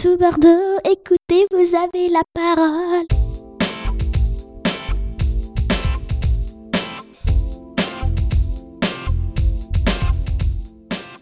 tout Bordeaux, écoutez, vous avez la parole.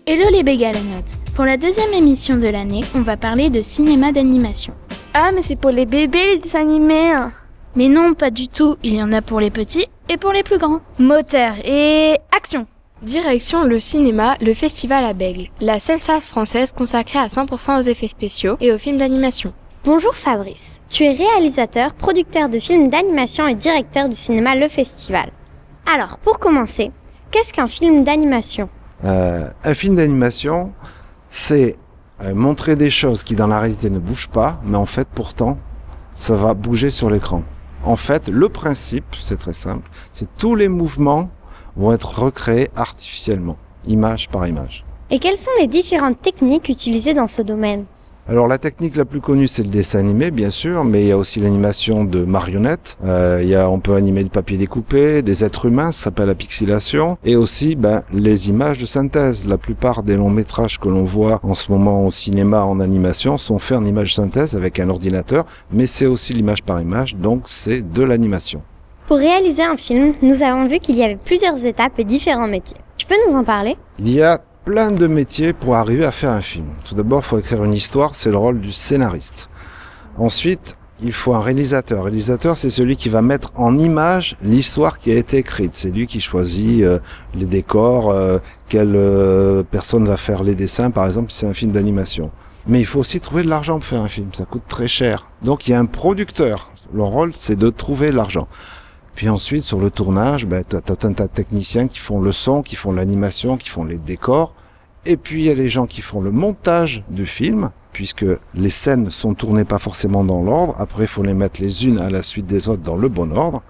Hello les bégalanotes Pour la deuxième émission de l'année, on va parler de cinéma d'animation. Ah, mais c'est pour les bébés les dessins animés. hein. Mais non, pas du tout, il y en a pour les petits et pour les plus grands. Moteur et action. Direction le cinéma, le festival à Bègle, la seule salle française consacrée à 100% aux effets spéciaux et aux films d'animation. Bonjour Fabrice, tu es réalisateur, producteur de films d'animation et directeur du cinéma Le Festival. Alors, pour commencer, qu'est-ce qu'un film d'animation? Euh, un film d'animation, c'est euh, montrer des choses qui dans la réalité ne bougent pas, mais en fait pourtant, ça va bouger sur l'écran. En fait, le principe, c'est très simple, c'est tous les mouvements vont être recréés artificiellement, image par image. Et quelles sont les différentes techniques utilisées dans ce domaine? Alors la technique la plus connue c'est le dessin animé bien sûr, mais il y a aussi l'animation de marionnettes. Euh, il y a, on peut animer du papier découpé, des êtres humains, ça s'appelle la pixelation, et aussi ben, les images de synthèse. La plupart des longs métrages que l'on voit en ce moment au cinéma en animation sont faits en image synthèse avec un ordinateur, mais c'est aussi l'image par image, donc c'est de l'animation. Pour réaliser un film, nous avons vu qu'il y avait plusieurs étapes et différents métiers. Tu peux nous en parler? Il y a plein de métiers pour arriver à faire un film. Tout d'abord, il faut écrire une histoire, c'est le rôle du scénariste. Ensuite, il faut un réalisateur. réalisateur, c'est celui qui va mettre en image l'histoire qui a été écrite. C'est lui qui choisit euh, les décors, euh, quelle euh, personne va faire les dessins, par exemple, si c'est un film d'animation. Mais il faut aussi trouver de l'argent pour faire un film, ça coûte très cher. Donc il y a un producteur. Le rôle, c'est de trouver l'argent. Puis ensuite, sur le tournage, ben, tu as un tas de techniciens qui font le son, qui font l'animation, qui font les décors. Et puis, il y a les gens qui font le montage du film, puisque les scènes sont tournées pas forcément dans l'ordre. Après, il faut les mettre les unes à la suite des autres dans le bon ordre.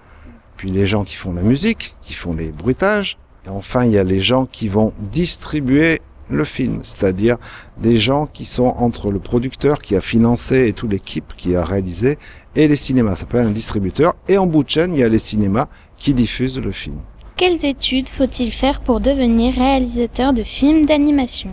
Puis les gens qui font la musique, qui font les bruitages. Et enfin, il y a les gens qui vont distribuer le film, c'est-à-dire des gens qui sont entre le producteur qui a financé et toute l'équipe qui a réalisé et les cinémas. Ça s'appelle un distributeur. Et en bout de chaîne, il y a les cinémas qui diffusent le film. Quelles études faut-il faire pour devenir réalisateur de films d'animation?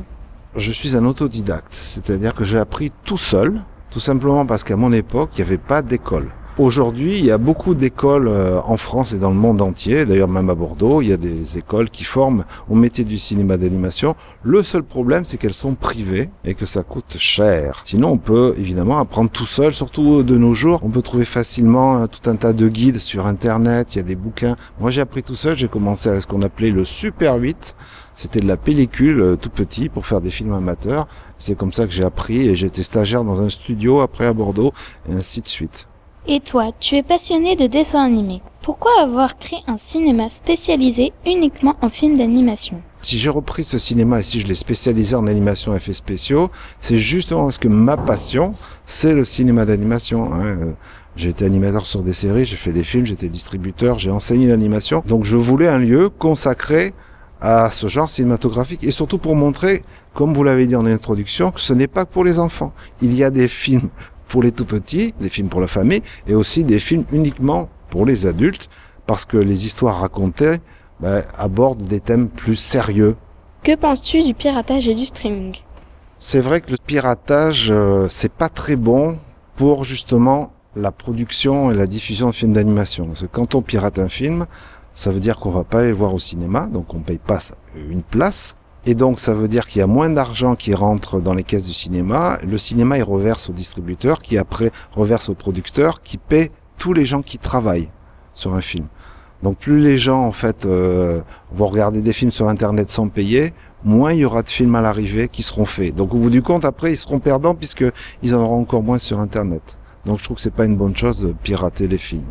Je suis un autodidacte, c'est-à-dire que j'ai appris tout seul, tout simplement parce qu'à mon époque, il n'y avait pas d'école. Aujourd'hui, il y a beaucoup d'écoles euh, en France et dans le monde entier. D'ailleurs, même à Bordeaux, il y a des écoles qui forment au métier du cinéma d'animation. Le seul problème, c'est qu'elles sont privées et que ça coûte cher. Sinon, on peut évidemment apprendre tout seul, surtout de nos jours. On peut trouver facilement euh, tout un tas de guides sur Internet. Il y a des bouquins. Moi, j'ai appris tout seul. J'ai commencé à ce qu'on appelait le Super 8. C'était de la pellicule euh, tout petit pour faire des films amateurs. C'est comme ça que j'ai appris et j'étais stagiaire dans un studio après à Bordeaux et ainsi de suite. Et toi, tu es passionné de dessin animé. Pourquoi avoir créé un cinéma spécialisé uniquement en films d'animation? Si j'ai repris ce cinéma et si je l'ai spécialisé en animation et effets spéciaux, c'est justement parce que ma passion, c'est le cinéma d'animation. hein. J'ai été animateur sur des séries, j'ai fait des films, j'étais distributeur, j'ai enseigné l'animation. Donc je voulais un lieu consacré à ce genre cinématographique et surtout pour montrer, comme vous l'avez dit en introduction, que ce n'est pas pour les enfants. Il y a des films pour les tout petits, des films pour la famille et aussi des films uniquement pour les adultes parce que les histoires racontées ben, abordent des thèmes plus sérieux. Que penses-tu du piratage et du streaming? C'est vrai que le piratage, euh, c'est pas très bon pour justement la production et la diffusion de films d'animation. Parce que quand on pirate un film, ça veut dire qu'on va pas aller le voir au cinéma, donc on paye pas une place. Et donc ça veut dire qu'il y a moins d'argent qui rentre dans les caisses du cinéma. Le cinéma il reverse au distributeur, qui après reverse au producteur, qui paie tous les gens qui travaillent sur un film. Donc plus les gens en fait euh, vont regarder des films sur internet sans payer, moins il y aura de films à l'arrivée qui seront faits. Donc au bout du compte après ils seront perdants puisque ils en auront encore moins sur internet. Donc je trouve que c'est pas une bonne chose de pirater les films.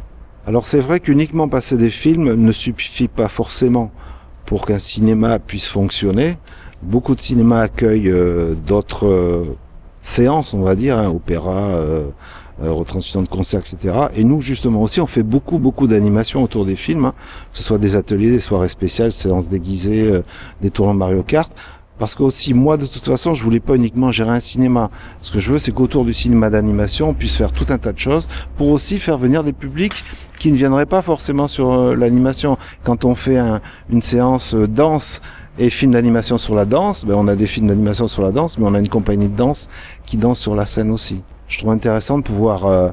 Alors c'est vrai qu'uniquement passer des films ne suffit pas forcément pour qu'un cinéma puisse fonctionner. Beaucoup de cinémas accueillent euh, d'autres euh, séances, on va dire, hein, opéra, euh, euh, retransmission de concerts, etc. Et nous, justement aussi, on fait beaucoup, beaucoup d'animations autour des films, hein, que ce soit des ateliers, des soirées spéciales, séances déguisées, des tournois Mario Kart. Parce que aussi, moi, de toute façon, je voulais pas uniquement gérer un cinéma. Ce que je veux, c'est qu'autour du cinéma d'animation, on puisse faire tout un tas de choses pour aussi faire venir des publics qui ne viendraient pas forcément sur euh, l'animation. Quand on fait un- une séance euh, danse Et film d'animation sur la danse, ben on a des films d'animation sur la danse, mais on a une compagnie de danse qui danse sur la scène aussi. Je trouve intéressant de pouvoir euh,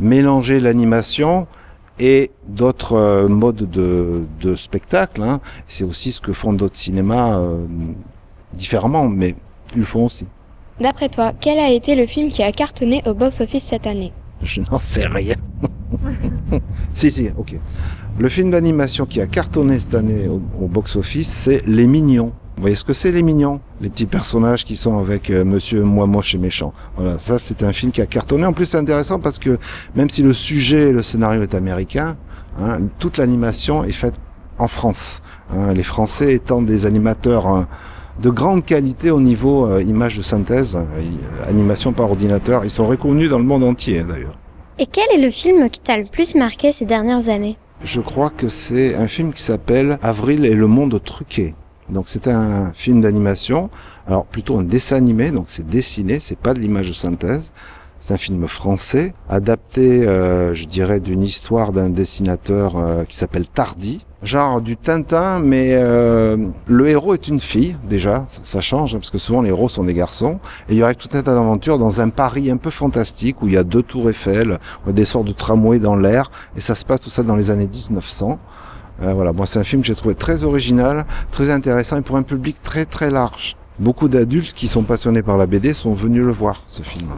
mélanger l'animation et d'autres euh, modes de, de spectacle. Hein. C'est aussi ce que font d'autres cinémas euh, différemment, mais ils le font aussi. D'après toi, quel a été le film qui a cartonné au box-office cette année? Je n'en sais rien. si, si, ok. Le film d'animation qui a cartonné cette année au, au box-office, c'est Les Mignons. Vous voyez ce que c'est Les Mignons? Les petits personnages qui sont avec euh, Monsieur Moi Moche et Méchant. Voilà, ça c'est un film qui a cartonné. En plus c'est intéressant parce que même si le sujet et le scénario est américain, hein, toute l'animation est faite en France. Hein, les Français étant des animateurs hein, de grande qualité au niveau euh, image de synthèse, euh, animation par ordinateur. Ils sont reconnus dans le monde entier d'ailleurs. Et quel est le film qui t'a le plus marqué ces dernières années? Je crois que c'est un film qui s'appelle Avril et le monde truqué. Donc c'est un film d'animation, alors plutôt un dessin animé, donc c'est dessiné, c'est pas de l'image de synthèse. C'est un film français, adapté, euh, je dirais, d'une histoire d'un dessinateur euh, qui s'appelle Tardy. Genre du Tintin, mais euh, le héros est une fille, déjà, ça, change, hein, parce que souvent les héros sont des garçons. Et il y aurait tout un tas d'aventures dans un Paris un peu fantastique, où il y a deux tours Eiffel, où il y a des sortes de tramways dans l'air, et ça se passe tout ça dans les années 1900. Euh, voilà, moi c'est un film que j'ai trouvé très original, très intéressant, et pour un public très très large. Beaucoup d'adultes qui sont passionnés par la BD sont venus le voir, ce film.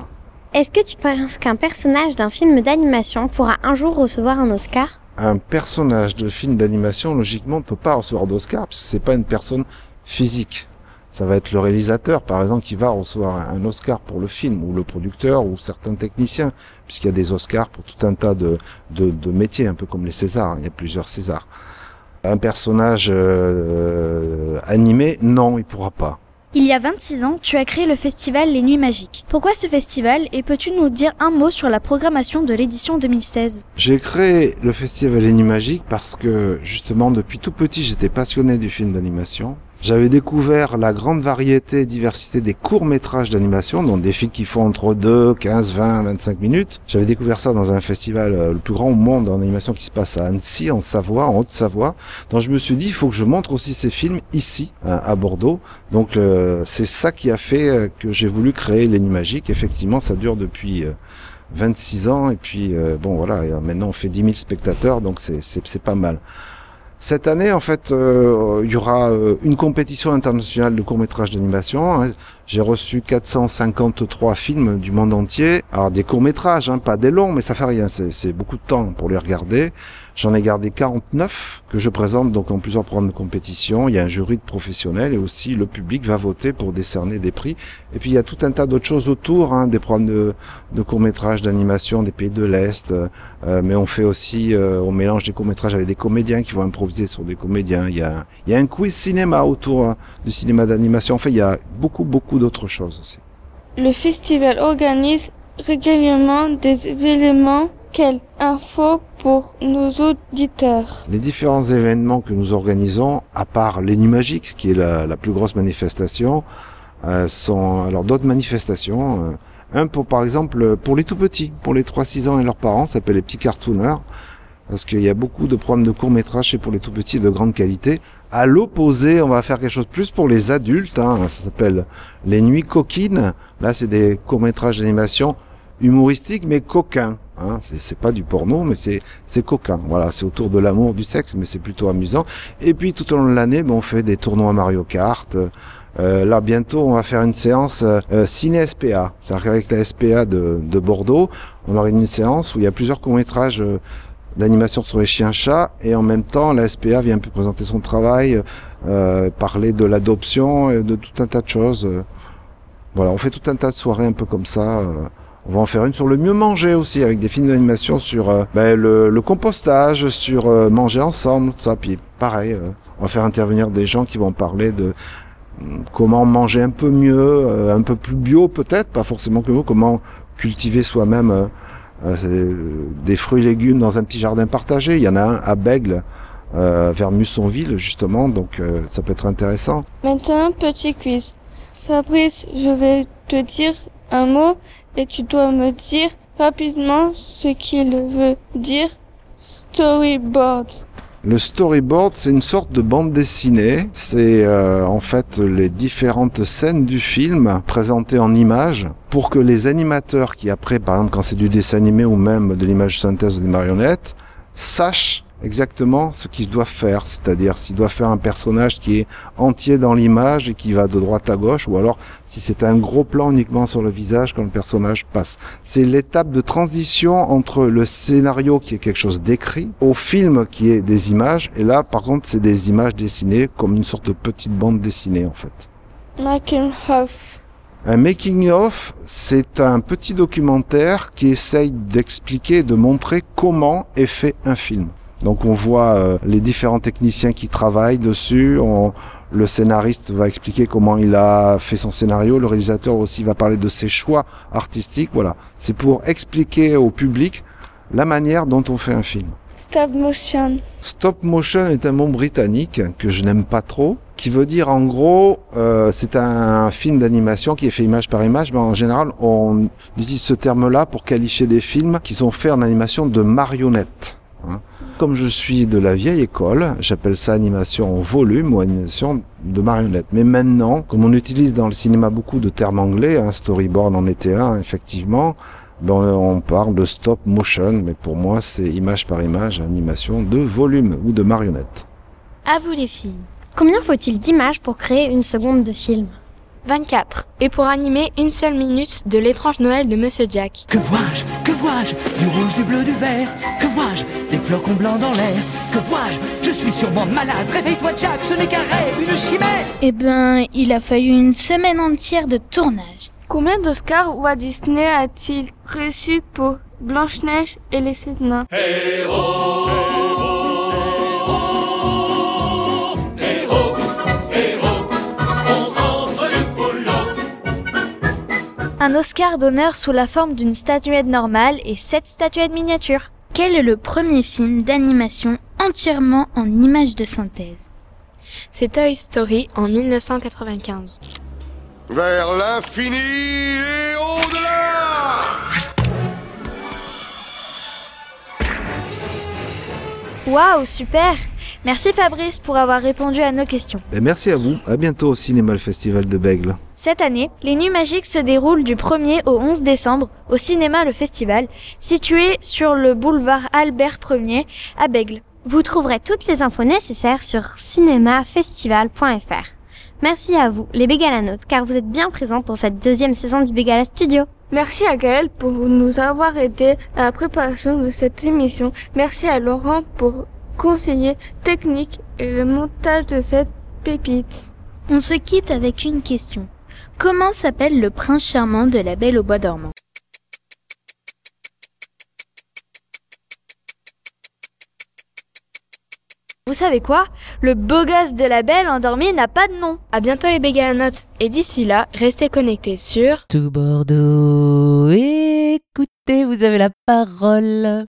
Est-ce que tu penses qu'un personnage d'un film d'animation pourra un jour recevoir un Oscar? Un personnage de film d'animation, logiquement, ne peut pas recevoir d'Oscar, parce que c'est pas une personne physique. Ça va être le réalisateur, par exemple, qui va recevoir un Oscar pour le film, ou le producteur, ou certains techniciens, puisqu'il y a des Oscars pour tout un tas de, de, métiers, un peu comme les Césars. Il y a plusieurs Césars. Un personnage euh, animé, non, il pourra pas. Il y a 26 ans, tu as créé le festival Les Nuits Magiques. Pourquoi ce festival et peux-tu nous dire un mot sur la programmation de l'édition 2016 J'ai créé le festival Les Nuits Magiques parce que justement depuis tout petit j'étais passionné du film d'animation. J'avais découvert la grande variété et diversité des courts-métrages d'animation, donc des films qui font entre 2, 15, 20, 25 minutes. J'avais découvert ça dans un festival euh, le plus grand au monde en animation qui se passe à Annecy, en Savoie, en Haute-Savoie. Donc je me suis dit, il faut que je montre aussi ces films ici, hein, à Bordeaux. Donc euh, c'est ça qui a fait euh, que j'ai voulu créer Magiques. Effectivement, ça dure depuis... 26 ans et puis bon voilà maintenant on fait 10 000 spectateurs donc c'est pas mal. Cette année, en fait, euh, il y aura euh, une compétition internationale de courts-métrages d'animation. hein. J'ai reçu 453 films du monde entier. Alors des courts-métrages, hein, pas des longs, mais ça fait rien. C'est c'est beaucoup de temps pour les regarder. J'en ai gardé 49 que je présente donc dans plusieurs programmes de compétition. Il y a un jury de professionnels et aussi le public va voter pour décerner des prix. Et puis il y a tout un tas d'autres choses autour, hein, des programmes de, de courts-métrages d'animation des pays de l'Est. euh, mais on fait aussi, euh, on mélange des courts-métrages avec des comédiens qui vont improviser sur des comédiens. Il y a, il y a un quiz cinéma autour hein, du cinéma d'animation. En fait, il y a beaucoup, beaucoup d'autres choses aussi. Le festival organise régulièrement des événements. Quelle info pour nos auditeurs? Les différents événements que nous organisons, à part les Nuits Magiques, qui est la, plus grosse manifestation, euh, sont alors d'autres manifestations. euh, un pour par exemple pour les tout petits, pour les 3-6 ans et leurs parents, ça s'appelle les petits cartooners, parce qu'il y a beaucoup de programmes de courts métrages et pour les tout petits de grande qualité. À l'opposé, on va faire quelque chose de plus pour les adultes. hein, ça s'appelle les Nuits coquines. Là, c'est des courts métrages d'animation humoristiques mais coquins. Hein. C'est, pas du porno, mais c'est coquin. Voilà, c'est autour de l'amour, du sexe, mais c'est plutôt amusant. Et puis tout au long de l'année, ben, on fait des tournois Mario Kart. Euh, là, bientôt, on va faire une séance euh, ciné SPA. C'est-à-dire qu'avec la SPA de, de Bordeaux, on aura une séance où il y a plusieurs courts métrages d'animation sur les chiens-chats et en même temps, la SPA vient présenter son travail, euh, parler de l'adoption et de tout un tas de choses. euh. Voilà, on fait tout un tas de soirées un peu comme ça. euh. On va en faire une sur le mieux manger aussi, avec des films d'animation sur euh, ben, le, le compostage, sur euh, manger ensemble, tout ça. Puis pareil, euh, on va faire intervenir des gens qui vont parler de hum, comment manger un peu mieux, euh, un peu plus bio peut-être, pas forcément que vous, comment cultiver soi-même euh, des fruits et légumes dans un petit jardin partagé. Il y en a un à Bègle, vers Mussonville justement, donc ça peut être intéressant. Maintenant, petit quiz. Fabrice, je vais te dire un mot et tu dois me dire rapidement ce qu'il veut dire. Storyboard. Le storyboard, c'est une sorte de bande dessinée. C'est euh, en fait les différentes scènes du film présentées en images pour que les animateurs qui après, par exemple quand c'est du dessin animé ou même de l'image synthèse ou des marionnettes, sachent exactement ce qu'il doit faire, c'est-à-dire s'il doit faire un personnage qui est entier dans l'image et qui va de droite à gauche, ou alors si c'est un gros plan uniquement sur le visage quand le personnage passe. C'est l'étape de transition entre le scénario qui est quelque chose d'écrit au film qui est des images, et là par contre c'est des images dessinées comme une sorte de petite bande dessinée en fait. Making of. Un making of, c'est un petit documentaire qui essaye d'expliquer, de montrer comment est fait un film. Donc on voit euh, les différents techniciens qui travaillent dessus. On, le scénariste va expliquer comment il a fait son scénario. Le réalisateur aussi va parler de ses choix artistiques. Voilà, c'est pour expliquer au public la manière dont on fait un film. Stop motion. Stop motion est un mot britannique que je n'aime pas trop, qui veut dire en gros, euh, c'est un film d'animation qui est fait image par image, mais en général on utilise ce terme-là pour qualifier des films qui sont faits en animation de marionnettes. Hein. Comme je suis de la vieille école, j'appelle ça animation en volume ou animation de marionnette. Mais maintenant, comme on utilise dans le cinéma beaucoup de termes anglais, hein, storyboard en était un, effectivement, ben on parle de stop motion, mais pour moi c'est image par image, animation de volume ou de marionnette. À vous les filles. Combien faut-il d'images pour créer une seconde de film? 24. Et pour animer une seule minute de l'étrange Noël de Monsieur Jack. Que vois-je Que vois-je Du rouge, du bleu, du vert? Que vois-je Des flocons blancs dans l'air? Que vois-je? Je suis sûrement malade. Réveille-toi Jack, ce n'est qu'un rêve, une chimère. Eh ben, il a fallu une semaine entière de tournage. Combien d'Oscars Walt Disney a-t-il reçu pour Blanche-Neige et les sept nains? Un Oscar d'honneur sous la forme d'une statuette normale et sept statuettes miniatures. Quel est le premier film d'animation entièrement en images de synthèse? C'est Toy Story en 1995. Vers l'infini et au-delà Waouh, super Merci Fabrice pour avoir répondu à nos questions. Et merci à vous. À bientôt au Cinéma le Festival de Bègle. Cette année, les Nuits Magiques se déroulent du 1er au 11 décembre au Cinéma Le Festival, situé sur le boulevard Albert 1er à Bègle. Vous trouverez toutes les infos nécessaires sur cinémafestival.fr. Merci à vous, les Bégalanotes, car vous êtes bien présents pour cette deuxième saison du Bégala Studio. Merci à Gaël pour nous avoir aidés à la préparation de cette émission. Merci à Laurent pour conseiller technique et le montage de cette pépite. On se quitte avec une question. Comment s'appelle le prince charmant de la Belle au bois dormant? Vous savez quoi? Le beau gosse de la belle endormie n'a pas de nom. À bientôt les Bégalanotes. Et d'ici là, restez connectés sur... Tout Bordeaux, écoutez, vous avez la parole.